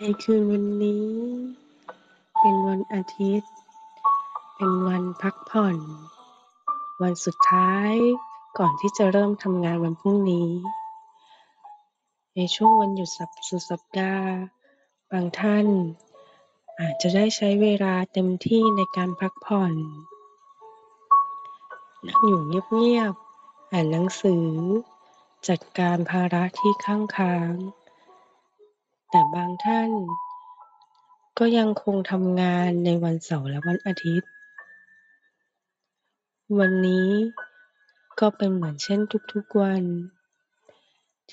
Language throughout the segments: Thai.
ในคืนวันนี้ เป็นวันอาทิตย์ เป็นวันพักผ่อน วันสุดท้ายก่อนที่จะเริ่มทำงานวันพรุ่งนี้ ในช่วงวันหยุดสุดสัปดาห์ บางท่าน อาจจะได้ใช้เวลาเต็มที่ในการพักผ่อนนั่งอยู่เงียบๆอ่านหนังสือ จัดการภาระที่ข้างค้าง แต่บางท่านก็ยังคงทำงานในวันเสาร์และวันอาทิตย์ วันนี้ก็เป็นเหมือนเช่นทุกๆวัน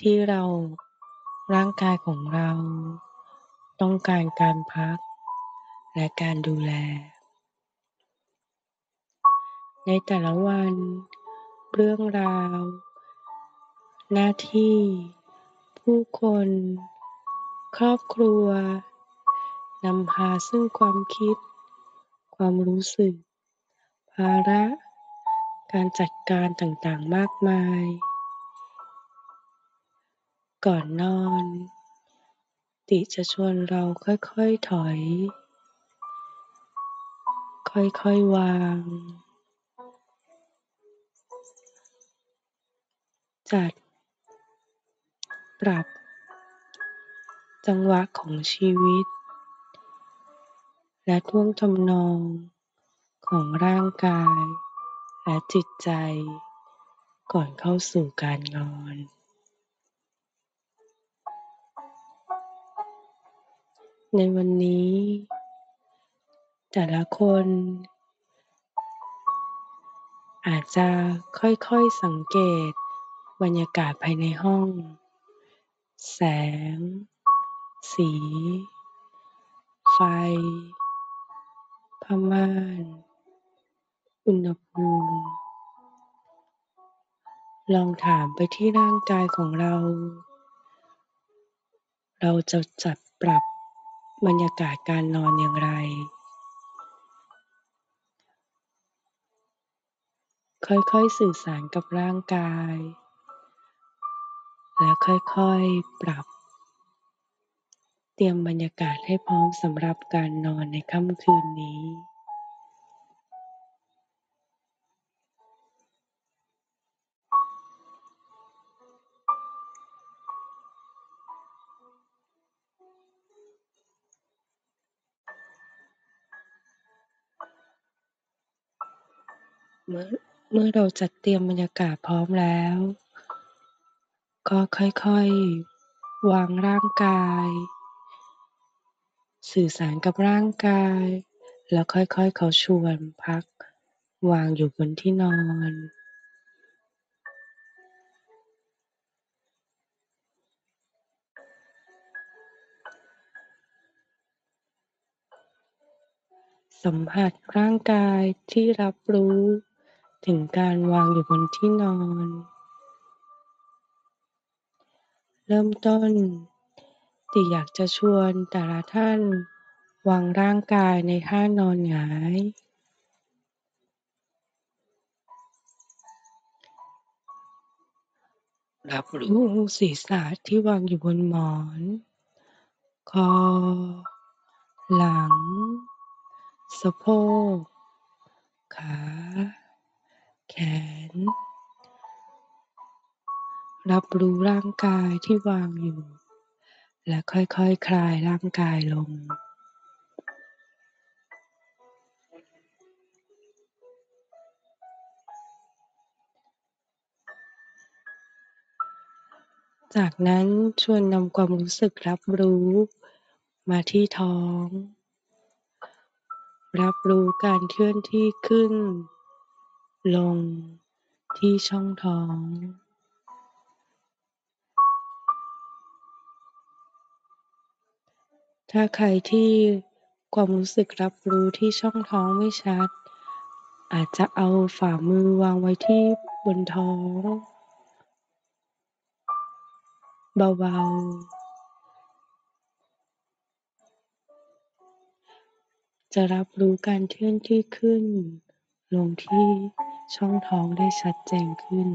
ที่เราร่างกายของเรา ต้องการการพัก และการดูแล ในแต่ละวัน เรื่องราว หน้าที่ ผู้คน ครอบครัวนำพาซึ่งความคิด ความรู้สึก ภาระ การจัดการต่างๆมากมาย ก่อนนอน ติจะชวนเราค่อยๆถอย ค่อยๆวาง จัด ปรับ จังหวะของชีวิต และท่วงทำนองของร่างกายและจิตใจ ก่อนเข้าสู่การนอนในวันนี้ แต่ละคน อาจจะค่อยๆสังเกตบรรยากาศภายในห้อง แสง สีไฟผ้าม่านอุณหภูมิ ลองถามไปที่ร่างกายของเรา เราจะจัดปรับบรรยากาศการนอนอย่างไร ค่อยๆสื่อสารกับร่างกาย และค่อยๆปรับ เตรียมบรรยากาศให้พร้อมสำหรับการนอนในค่ำคืนนี้เมื่อเมื่อเราจัดเตรียมบรรยากาศพร้อมแล้ว ก็ค่อยๆ วางร่างกาย สื่อสารกับร่างกาย แล้วค่อยๆเขาชวนพัก วางอยู่บนที่นอนสัมผัสร่างกายที่รับรู้ถึงการวางอยู่บนที่นอน เริ่มต้น ติอยากจะชวนแต่ละท่านวางร่างกายในท่านอนหงาย รับรู้ศีรษะที่วางอยู่บนหมอน คอ หลัง สะโพก ขา แขน รับรู้ร่างกายที่วางอยู่ และค่อยๆคคลายร่างกายลง จากนั้นชวนนำความรู้สึกรับรู้มาที่ท้อง รับรู้การเคลื่อนที่ขึ้น ลงที่ช่องท้อง ถ้าใครที่ความรู้สึกรับรู้ที่ช่องท้องไม่ชัด อาจจะเอาฝ่ามือวางไว้ที่บนท้อง เบาๆ จะรับรู้การเคลื่อนที่ขึ้น ลงที่ช่องท้องได้ชัดเจนขึ้น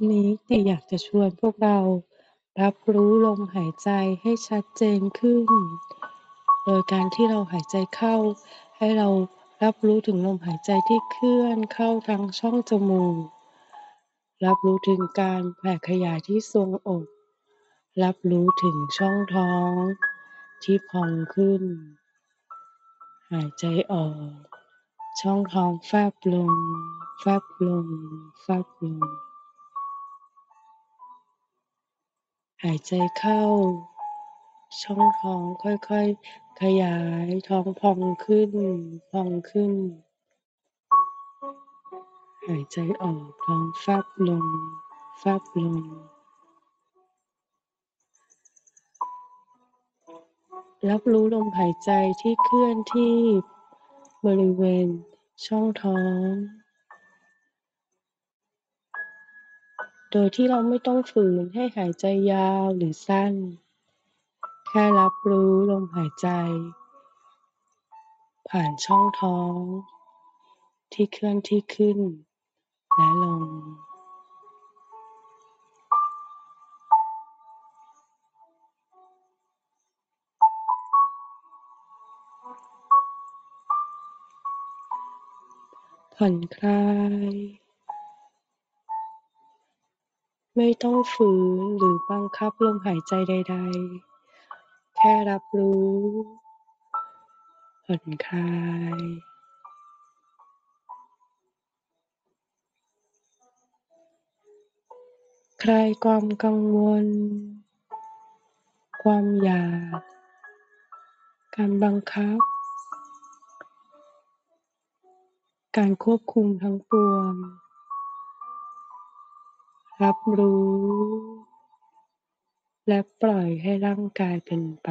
นนี้ติอยากจะชวนพวกเรารับรู้ลมหายใจให้ชัดเจนขึ้น โดยการที่เราหายใจเข้า ให้เรารับรู้ถึงลมหายใจที่เคลื่อนเข้าทางช่องจมูก รับรู้ถึงการแผ่ขยายที่ทรวงอก รับรู้ถึงช่องท้องที่พองขึ้น หายใจออก ช่องท้องแฟบลงแฟบลงแฟบลง หายใจเข้า ช่องท้องค่อยๆ ขยายท้องพองขึ้น พองขึ้น หายใจออกท้องแฟบลงแฟบลง รับรู้ลมหายใจที่เคลื่อนที่บริเวณช่องท้อง โดยที่เราไม่ต้องฝืนให้หายใจยาวหรือสั้น แค่รับรู้ลมหายใจ ผ่านช่องท้อง ที่เคลื่อนที่ขึ้น และลงผ่อนคลาย ไม่ต้องฝืนหรือบังคับลมหายใจใด ๆ แค่รับรู้ผ่อนคลายคลายความกังวล ความอยาก การบังคับ การควบคุมทั้งปวง รับรู้ และปล่อยให้ร่างกายเป็นไป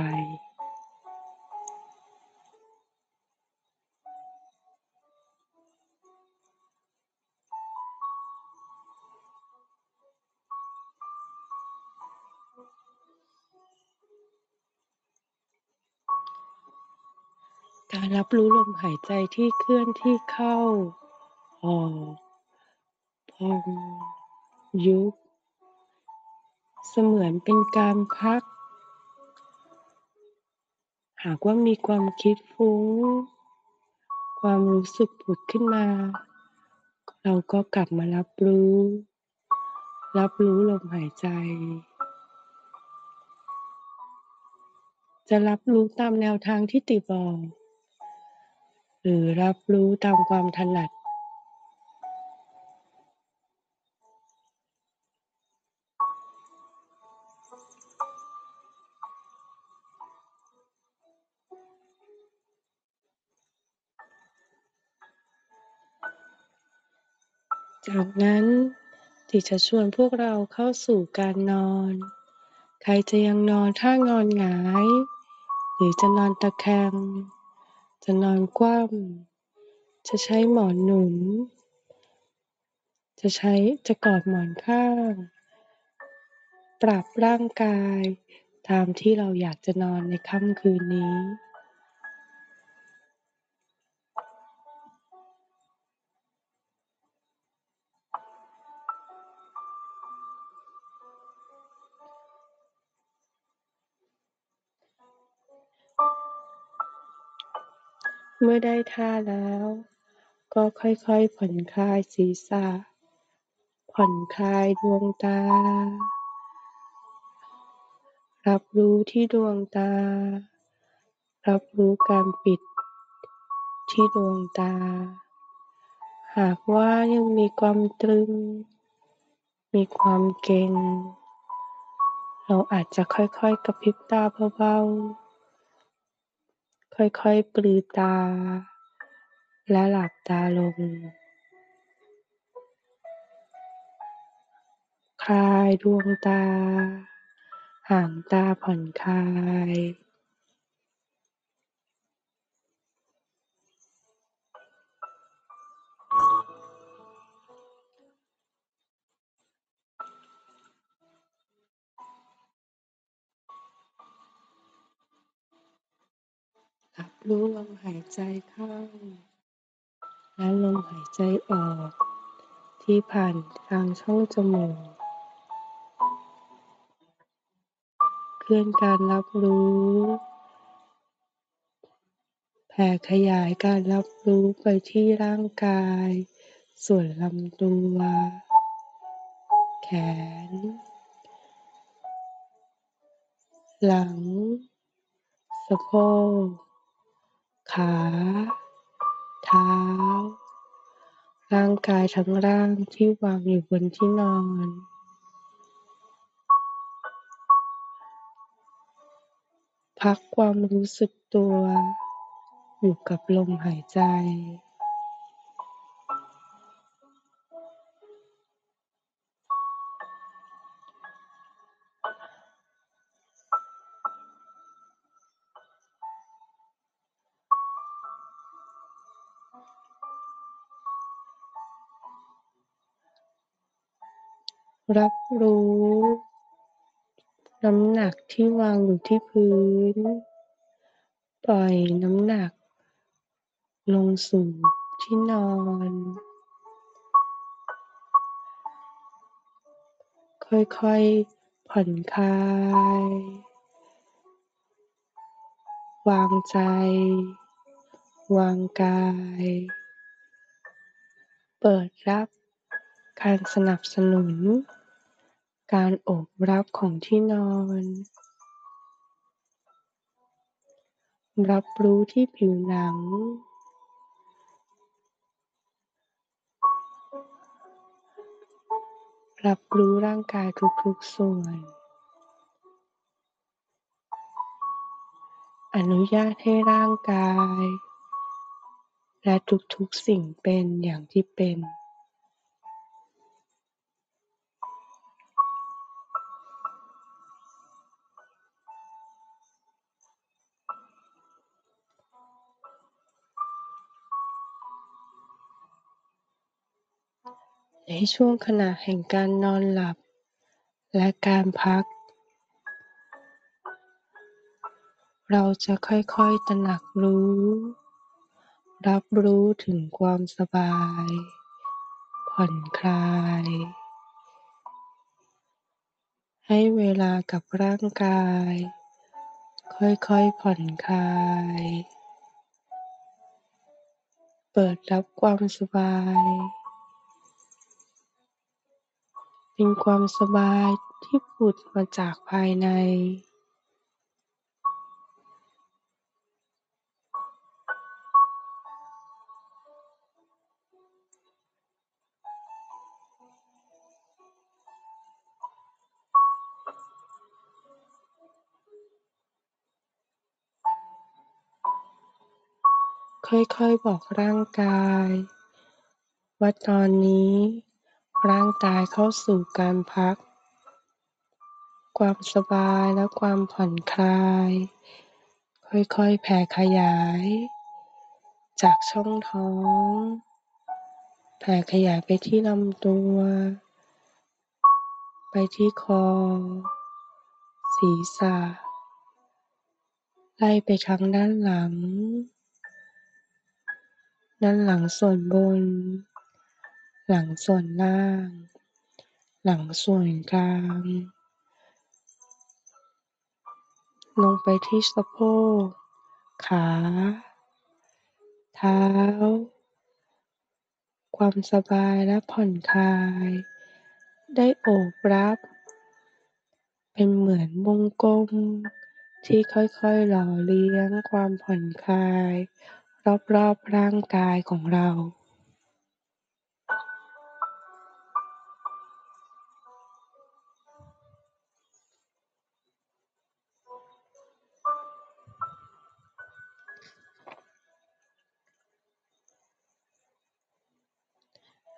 การรับรู้ลมหายใจที่เคลื่อนที่เข้า ออก พอง ยุบ เสมือนเป็นการพัก หากว่ามีความคิดฟุ้ง ความรู้สึกผุดขึ้นมา เราก็กลับมารับรู้ รับรู้ลมหายใจ จะรับรู้ตามแนวทางที่ติบอก หรือรับรู้ตามความถนัด จากนั้นจิจะชวนพวกเราเข้าสู่การนอน ใครจะยังนอนท่างอนหงาย หรือจะนอนตะแคง จะนอนคว่ำจะใช้หมอนหนุน จะใช้จะกอดหมอนข้าง ปรับร่างกายตามที่เราอยากจะนอนในค่ำคืนนี้ เมื่อได้ท่าแล้วก็ค่อย ๆ ผ่อนคลายศีรษะ ผ่อนคลายดวงตา รับรู้ที่ดวงตา รับรู้การปิดที่ดวงตา หากว่ายังมีความตรึง มีความเกร็งเราอาจจะค่อยๆกระพริบตาเบาๆ ค่อยๆ ปลือตา และหลับตาลง คลายดวงตา หางตาผ่อนคลาย รู้ลมหายใจเข้า และลมหายใจออก ที่ผ่านทางช่องจมูก เคลื่อนการรับรู้ แผ่ขยายการรับรู้ไปที่ร่างกาย ส่วนลำตัว แขน หลัง สะโพก ขา เท้า ร่างกายทั้งร่างที่วางอยู่บนที่นอน พักความรู้สึกตัว อยู่กับลมหายใจ รับรู้น้ำหนักที่วางอยู่ที่พื้น ปล่อยน้ำหนัก ลงสู่ที่นอน ค่อยๆ ผ่อนคลาย วางใจ วางกาย เปิดรับการสนับสนุน การโอบรับของที่นอน รับรู้ที่ผิวหนัง รับรู้ร่างกายทุกๆส่วน อนุญาตให้ร่างกาย และทุกๆสิ่งเป็นอย่างที่เป็น ในช่วงขณะแห่งการนอนหลับ และการพัก เราจะค่อยๆตระหนักรู้ รับรู้ถึงความสบาย ผ่อนคลาย ให้เวลากับร่างกาย ค่อยๆผ่อนคลายเปิดรับความสบาย เป็นความสบายที่ผุดมาจากภายในค่อยๆ บอกร่างกาย ว่าตอนนี้ ร่างกายเข้าสู่การพัก ความสบายและความผ่อนคลาย ค่อยๆ แผ่ขยาย จากช่องท้อง แผ่ขยายไปที่ลำตัว ไปที่คอ ศีรษะ ไล่ไปทางด้านหลัง ด้านหลังส่วนบน หลังส่วนล่าง หลังส่วนกลาง ลงไปที่สะโพก ขา เท้า ความสบายและผ่อนคลาย ได้โอบรับ เป็นเหมือนวงกลมที่ค่อยๆหล่อเลี้ยงความผ่อนคลาย รอบๆร่างกายของเรา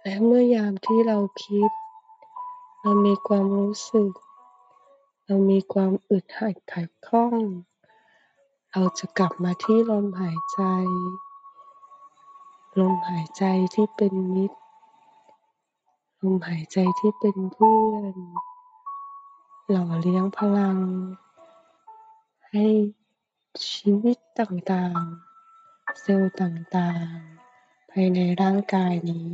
และเมื่อยามที่เราคิด เรามีความรู้สึก เรามีความอึดอัดขัดข้อง เราจะกลับมาที่ลมหายใจ ลมหายใจที่เป็นมิตร ลมหายใจที่เป็นเพื่อน หล่อเลี้ยงพลัง ให้ชีวิตต่างๆ เซลล์ต่างๆ ภายในร่างกายนี้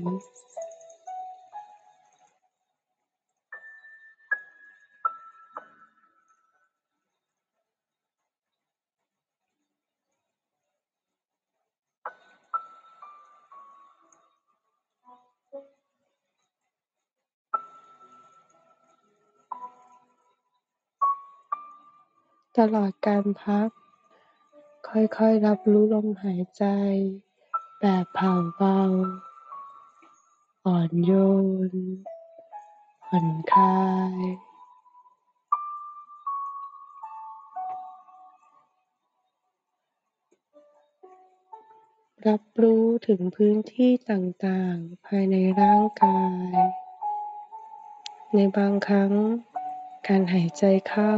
ตลอดการพัก ค่อย ๆ รับรู้ลมหายใจ แบบผ่อนเบา อ่อนโยน ผ่อนคลายรับรู้ถึงพื้นที่ต่างๆ ภายในร่างกาย ในบางครั้ง การหายใจเข้า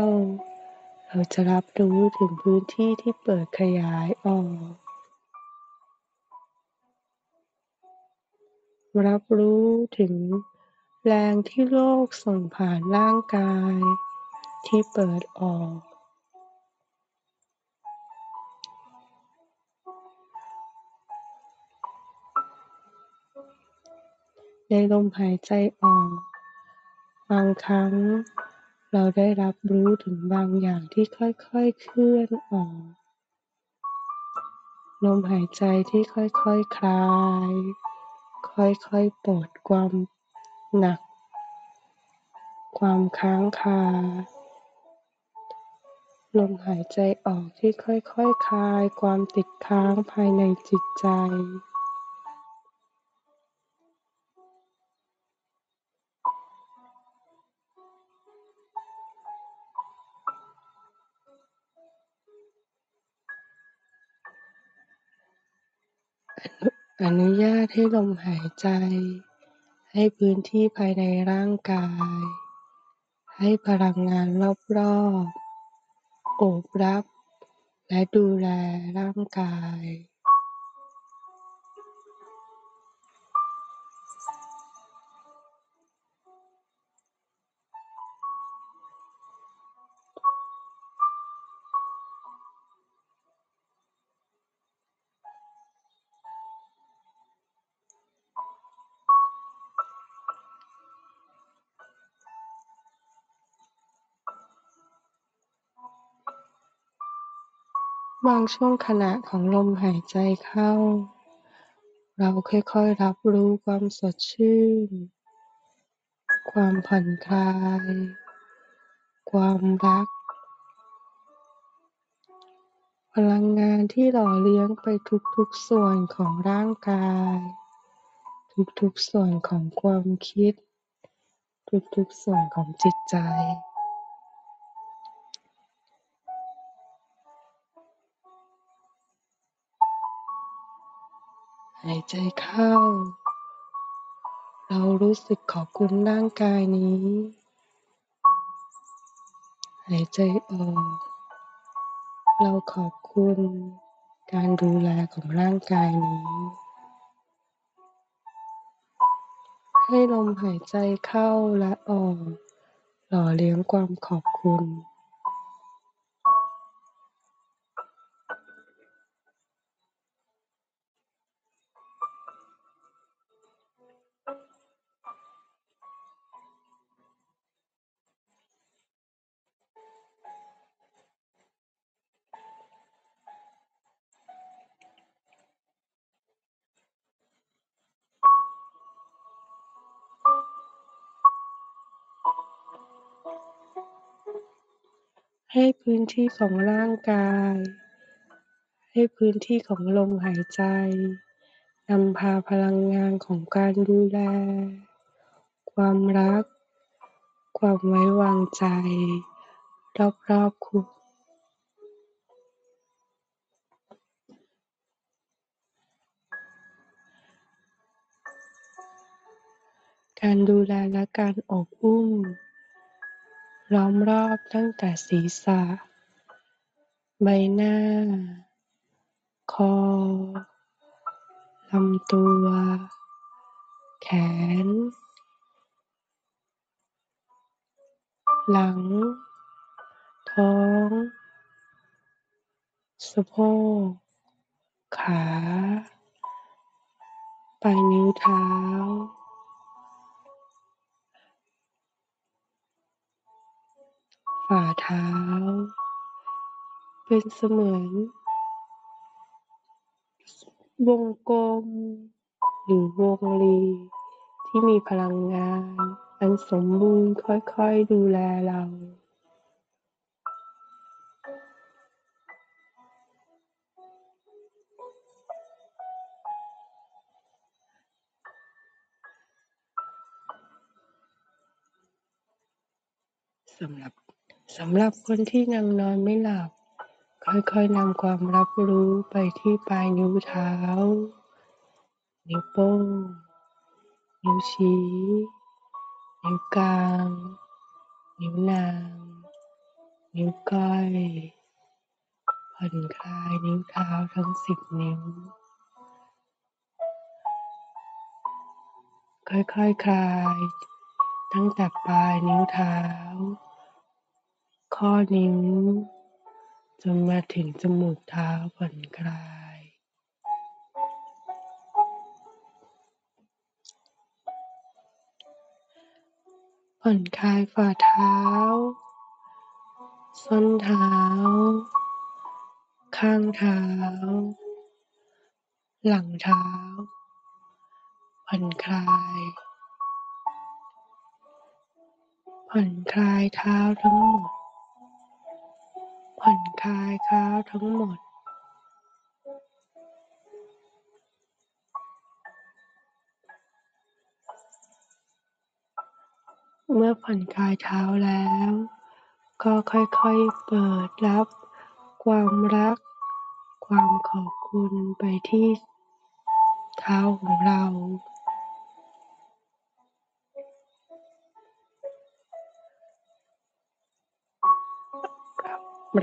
เราจะรับรู้ถึงพื้นที่ที่เปิดขยายออก รับรู้ถึงแรงที่โลกส่งผ่านร่างกาย ที่เปิดออก ในลมหายใจออก บางครั้ง เราได้รับรู้ถึงบางอย่างที่ค่อยๆเคลื่อนออก ลมหายใจที่ค่อยๆคคลาย ค่อยๆปลดความหนัก ความค้างคา ลมหายใจออกที่ค่อยๆคคลาย ความติดค้างภายในจิตใจ อนุญาตให้ลมหายใจ ให้พื้นที่ภายในร่างกาย ให้พลังงานรอบๆโอบรับ และดูแลร่างกาย บางช่วงขณะของลมหายใจเข้า เราค่อยๆ รับรู้ความสดชื่น ความผ่อนคลาย ความรัก พลังงานที่หล่อเลี้ยงไปทุกๆส่วนของร่างกาย ทุกๆส่วนของความคิด ทุกๆส่วนของจิตใจายใจเข้า เรารู้สึกขอบคุณร่างกายนี้ หายใจออก เราขอบคุณการดูแลของร่างกายนี้ ให้ลมหายใจเข้าและออก หล่อเลี้ยงความขอบคุณ ให้พื้นที่ของร่างกาย ให้พื้นที่ของลมหายใจ นำพาพลังงานของการดูแล ความรัก ความไว้วางใจ รอบๆคุณการดูแลและการอบอุ้ม ล้อมรอบตั้งแต่ศีรษะ ใบหน้า คอลำตัว แขน หลัง ท้อง สะโพก ขา ปลายนิ้วเท้า ฝ่าเท้า เป็นเสมือน วงกลม หรือวงรีที่มีพลังงาน อันสมบูรณ์ค่อยๆดูแลเราสำหรับ สำหรับคนที่ยังนอนไม่หลับ ค่อยๆนำความรับรู้ไปที่ปลายนิ้วเท้า นิ้วโป้ง นิ้วชี้ นิ้วกลาง นิ้วนาง นิ้วก้อยผ่อนคลายนิ้วเท้าทั้งสิบนิ้ว ค่อยๆคคลาย ตั้งแต่ปลายนิ้วเท้า ข้อนิ้ว จนมาถึงจมูกเท้าผ่อนคลาย ผ่อนคลายฝ่าเท้า ส้นเท้า ข้างเท้า หลังเท้า ผ่อนคลายผ่อนคลายเท้าทั้งหมด ผ่อนคลายเท้าทั้งหมดเมื่อผ่อนคลายเท้าแล้ว ก็ค่อยๆเปิดรับ ความรัก ความขอบคุณไปที่เท้าของเรา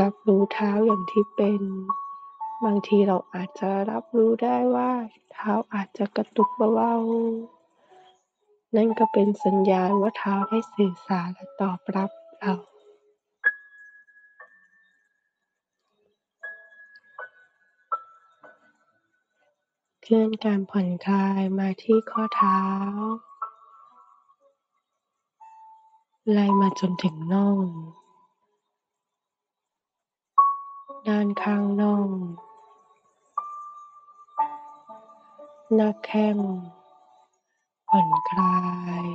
รับรู้เท้าอย่างที่เป็น บางทีเราอาจจะรับรู้ได้ว่า เท้าอาจจะกระตุกเบาๆ นั่นก็เป็นสัญญาณว่าเท้าได้สื่อสารและตอบรับเรา เคลื่อนการผ่อนคลายมาที่ข้อเท้าไล่มาจนถึงน่อง ด้านข้างน่อง หน้าแข้ง ผ่อนคลาย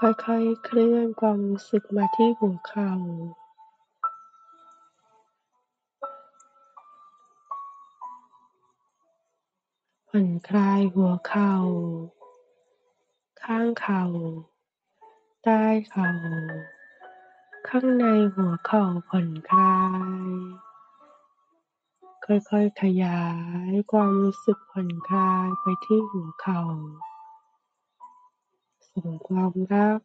ค่อยๆ เคลื่อนความรู้สึกมาที่หัวเข่า ผ่อนคลายหัวเข่า ข้างเข่า ใต้เข่า ข้างในหัวเข่าผ่อนคลาย ค่อยๆขยายความรู้สึกผ่อนคลายไปที่หัวเข่า ส่งความรัก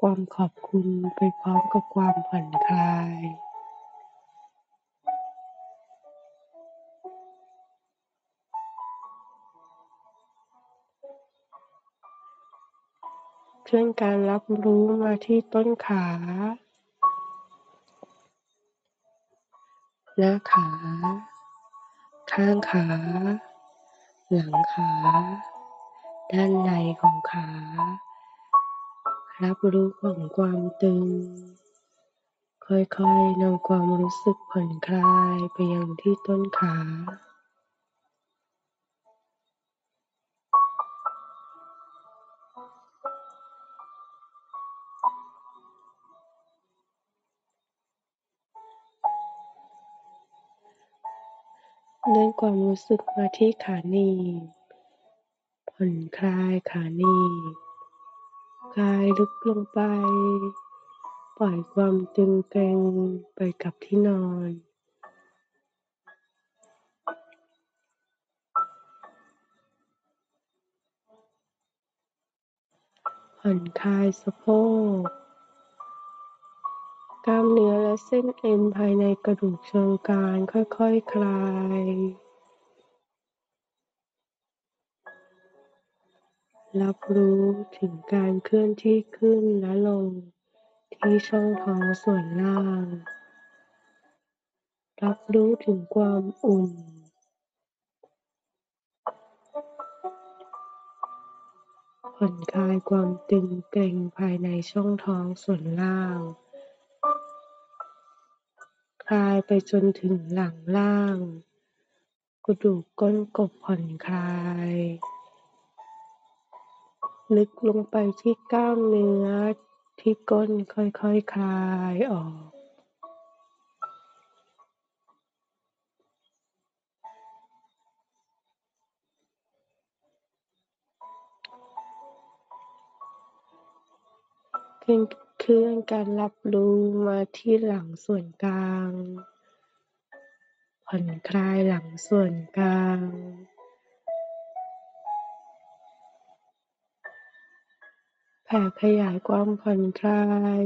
ความขอบคุณไปพร้อมกับความผ่อนคลาย เคลื่อนการรับรู้มาที่ต้นขา หน้าขา ข้างขา หลังขา ด้านในของขา รับรู้ของความตึง ค่อยๆนำความรู้สึกผ่อนคลายไปยังที่ต้นขา ความรู้สึกมาที่ขาหนีบผ่อนคลายขาหนีบคลายลึกลงไป ปล่อยความตึงเกร็งไปกับที่นอนผ่อนคลายสะโพก กล้ามเนื้อและเส้นเอ็นภายในกระดูกเชิงกรานค่อยๆคคลาย รับรู้ถึงการเคลื่อนที่ขึ้นและลงที่ช่องท้องส่วนล่าง รับรู้ถึงความอุ่น ผ่อนคลายความตึงเกร็งภายในช่องท้องส่วนล่าง คลายไปจนถึงหลังล่าง กระดูกก้นกบผ่อนคลาย ลึกลงไปที่กล้ามเนื้อที่ก้นค่อยๆคคลายออกเคลื่อนการรับรู้มาที่หลังส่วนกลาง ผ่อนคลายหลังส่วนกลาง แผ่ขยายความผ่อนคลาย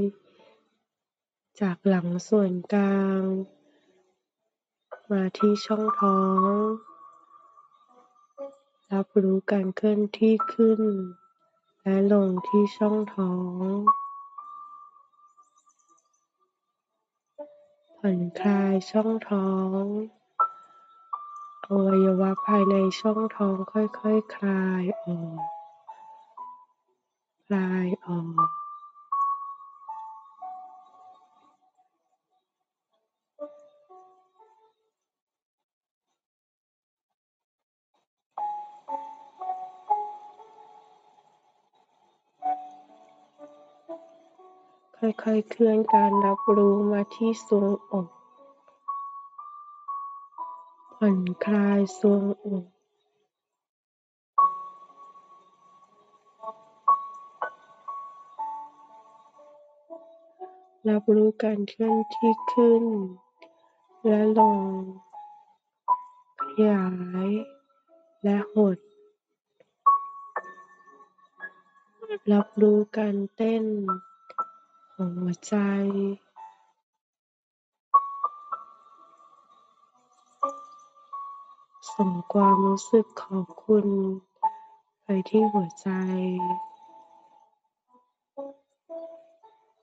จากหลังส่วนกลาง มาที่ช่องท้อง รับรู้การเคลื่อนที่ขึ้น และลงที่ช่องท้องผ่อนคลายช่องท้องอวัยวะภายในช่องท้องค่อยๆคคลายออก ลายออกค่อยๆ เคลื่อนการรับรู้มาที่ทรวงอก ผ่อนคลายทรวงอก รับรู้การเคลื่อนที่ขึ้น และลง ขยาย และหด รับรู้การเต้นของหัวใจ ส่งความรู้สึกขอบคุณไปที่หัวใจ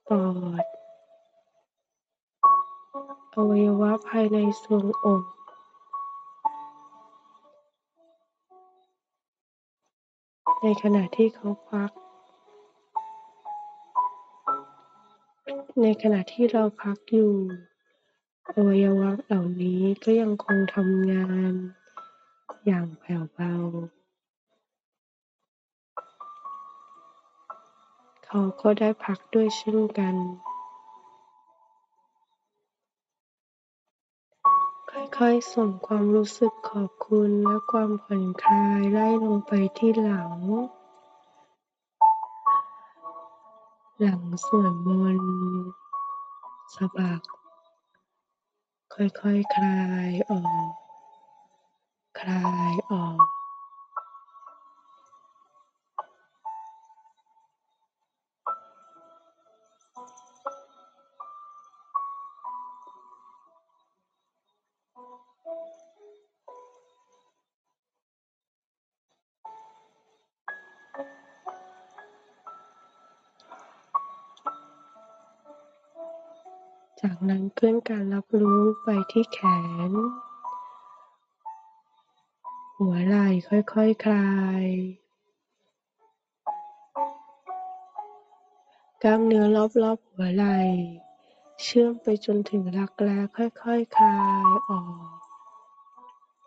ปอด วัยวะภายในทรวงอกในขณะที่เขาพัก ในขณะที่เราพักอยู่ อวัยวะเหล่านี้ก็ยังคงทำงานอย่างแผ่วเบา เขาก็ได้พักด้วยเช่นกัน ค่อยส่งความรู้สึกขอบคุณและความผ่อนคลายไล่ลงไปที่หลัง หลังส่วนบนสะบัก ค่อยๆคคลายออก คลายออก นั้นเคลื่อนการรับรู้ไปที่แขน หัวไหล่ค่อยๆคคลาย กล้ามเนื้อรอบๆหัวไหล่เชื่อมไปจนถึงรักแร้ค่อยๆคคลายออก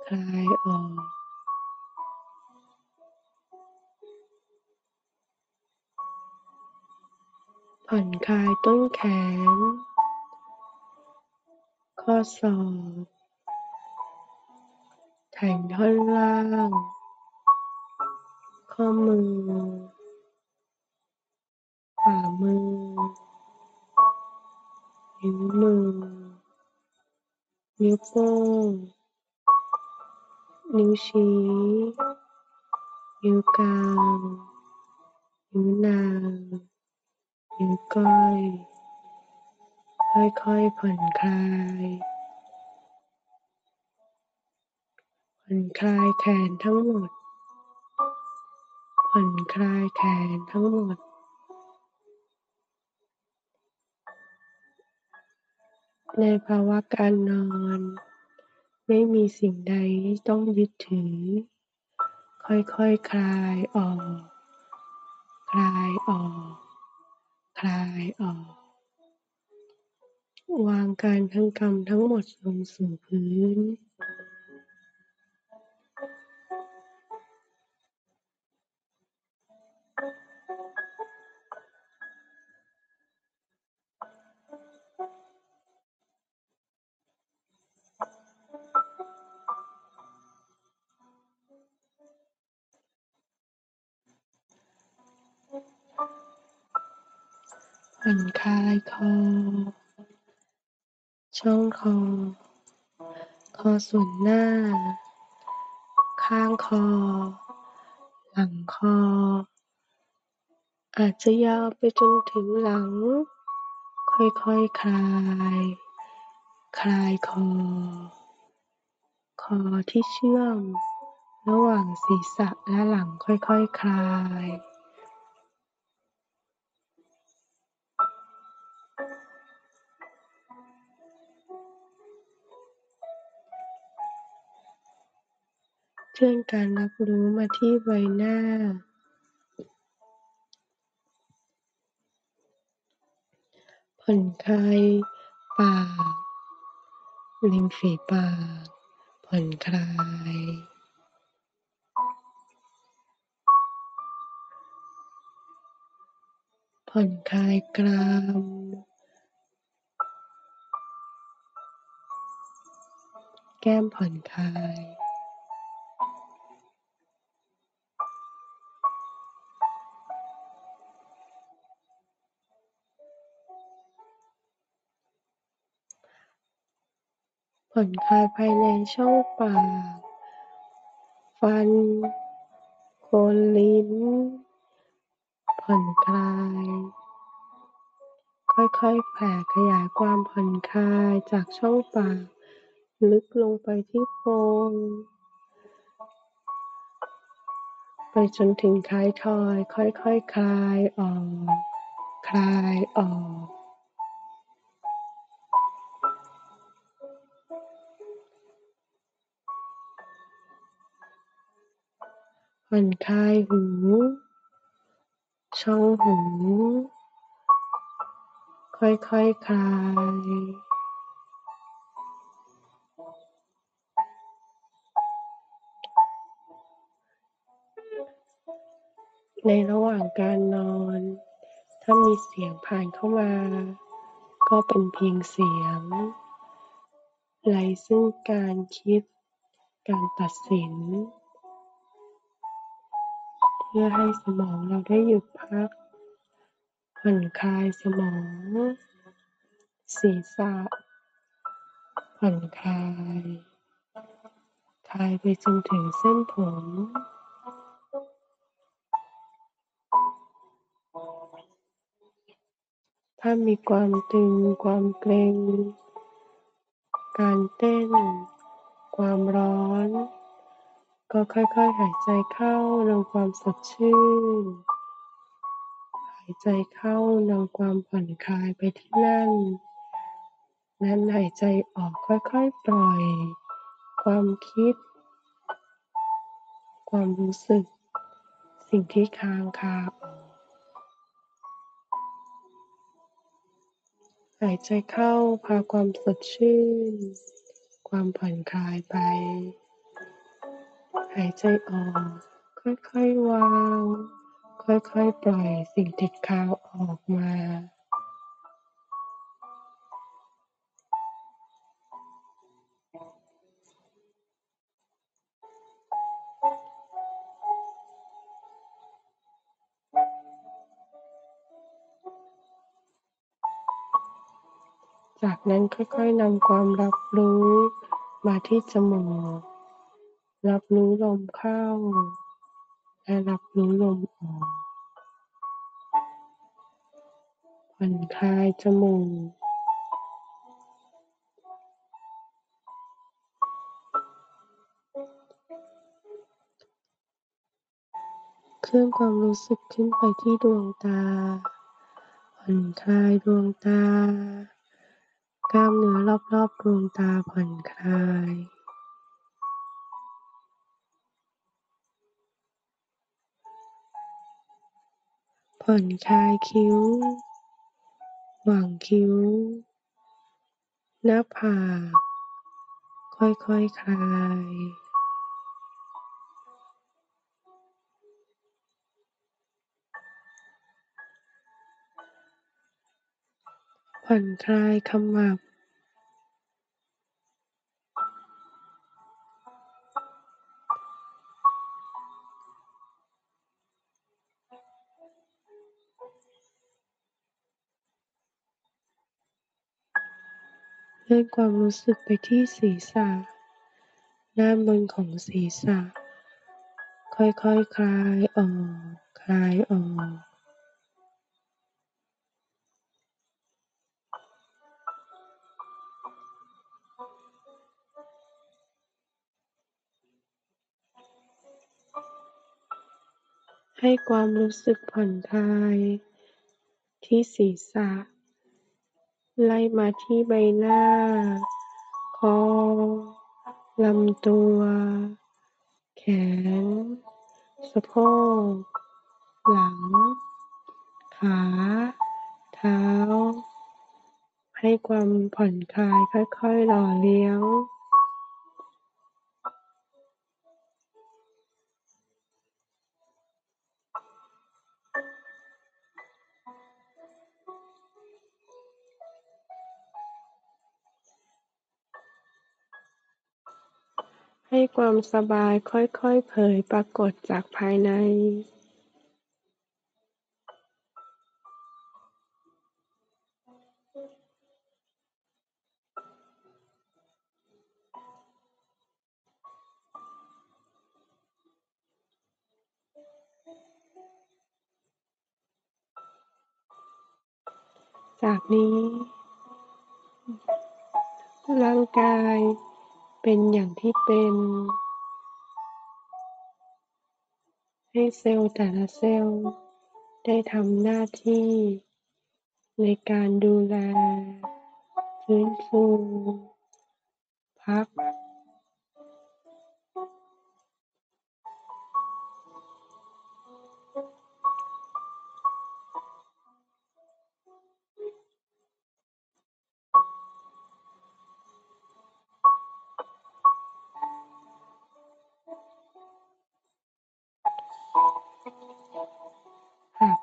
คลายออกผ่อนคลายต้นแขน ข้อศอกแถงท่อนล่าง ข้อมือฝ่ามือนิ้วมือ นิ้วโป้งนิ้วชี้ นิ้วกลาง นิ้วนาง นิ้วก้อย ค่อยๆผ่อนคลาย ผ่อนคลายแขนทั้งหมด ผ่อนคลายแขนทั้งหมด ในภาวะการนอน ไม่มีสิ่งใดที่ต้องยึดถือ ค่อยๆคคลายออก คลายออก คลายออก วางการทั้งกำทั้งหมดลงสู่พื้น ผ่อนคลายคอ ช่องคอ คอส่วนหน้า ข้างคอ หลังคอ อาจจะยาวไปจนถึงหลัง ค่อยๆคคลาย คลายคอ คอที่เชื่อม ระหว่างศีรษะและหลังค่อยๆคคลาย ลื่อนการรับรู้มาที่ใบหน้าผ่อนคลายปากริมฝีปากผ่อนคลาย ผ่อนคลายกรามแก้มผ่อนคลาย ผ่อนคลายภายในช่องปาก ฟัน โคนลิ้น ผ่อนคลาย ค่อยๆ แผ่ขยายความผ่อนคลายจากช่องปาก ลึกลงไปที่โพรงไปจนถึงท้ายทอย ค่อยๆคคลายออก คลายออก ผ่อนคลายหู ช่องหู ค่อยๆคคลายในระหว่างการนอน ถ้ามีเสียงผ่านเข้ามา ก็เป็นเพียงเสียงไรซึ่งการคิด การตัดสิน พื่อให้สมองเราได้หยุดพัก ผ่อนคลายสมอง ศีรษะ ผ่อนคลาย คลายไปจนถึงเส้นผม ถ้ามีความตึง ความเกร็ง การเต้น ความร้อน ก็ค่อยๆ หายใจเข้านำความสดชื่น หายใจเข้านำความผ่อนคลายไปที่นั่น นั้นหายใจออกค่อยๆ ปล่อย ความคิด ความรู้สึก สิ่งที่ค้างคาออกหายใจเข้าพาความสดชื่น ความผ่อนคลายไป หายใจออก ค่อยๆวาง ค่อยๆปล่อยสิ่งติดค้างออกมาจากนั้นค่อยๆนำความรับรู้มาที่จมูก รับรู้ลมเข้า และรับรู้ลมออก ผ่อนคลายจมูก เคลื่อนความรู้สึกขึ้นไปที่ดวงตา ผ่อนคลายดวงตา กล้ามเนื้อรอบๆดวงตาผ่อนคลาย ผ่อนคลายคิ้ว หว่างคิ้ว หน้าผาก ค่อยๆคคลายผ่อนคลายขมับ ลื่อนความรู้สึกไปที่ศีรษะด้านบนของศีรษะ ค่อยๆคคลายออก คลายออก ให้ความรู้สึกผ่อนคลายที่ศีรษะ ไล่มาที่ใบหน้า คอ ลำตัว แขน สะโพก หลัง ขา เท้า ให้ความผ่อนคลายค่อยๆหล่อเลี้ยง ให้ความสบายค่อย ๆ เผยปรากฏจากภายในจากนี้ ร่างกาย เป็นอย่างที่เป็น ให้เซลล์แต่ละเซลล์ได้ทำหน้าที่ ในการดูแล ฟื้นฟู พักหาก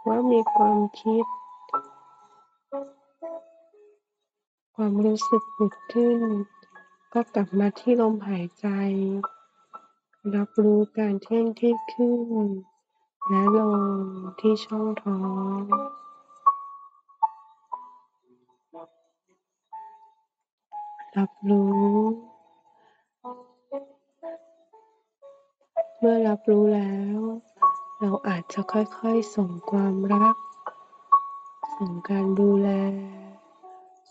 ว่ามีความคิด ความรู้สึกผุดขึ้น ก็กลับมาที่ลมหายใจ รับรู้การเคลื่อนที่ขึ้น และลงที่ช่องท้องรับรู้ เมื่อรับรู้แล้ว เราอาจจะค่อยๆ ส่งความรัก ส่งการดูแล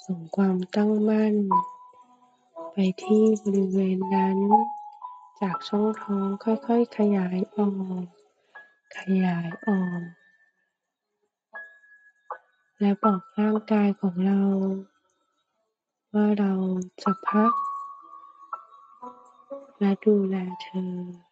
ส่งความตั้งมั่น ไปที่บริเวณนั้น จากช่องท้องค่อยๆ ขยายออก ขยายออก และบอกร่างกายของเรา ว่าเราจะพัก และดูแลเธอ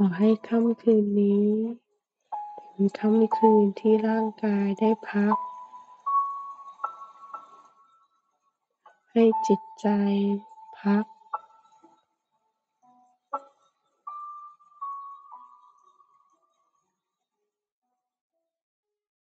ขอให้ค่ำคืนนี้ เป็นค่ำคืนที่ร่างกายได้พัก ให้จิตใจพัก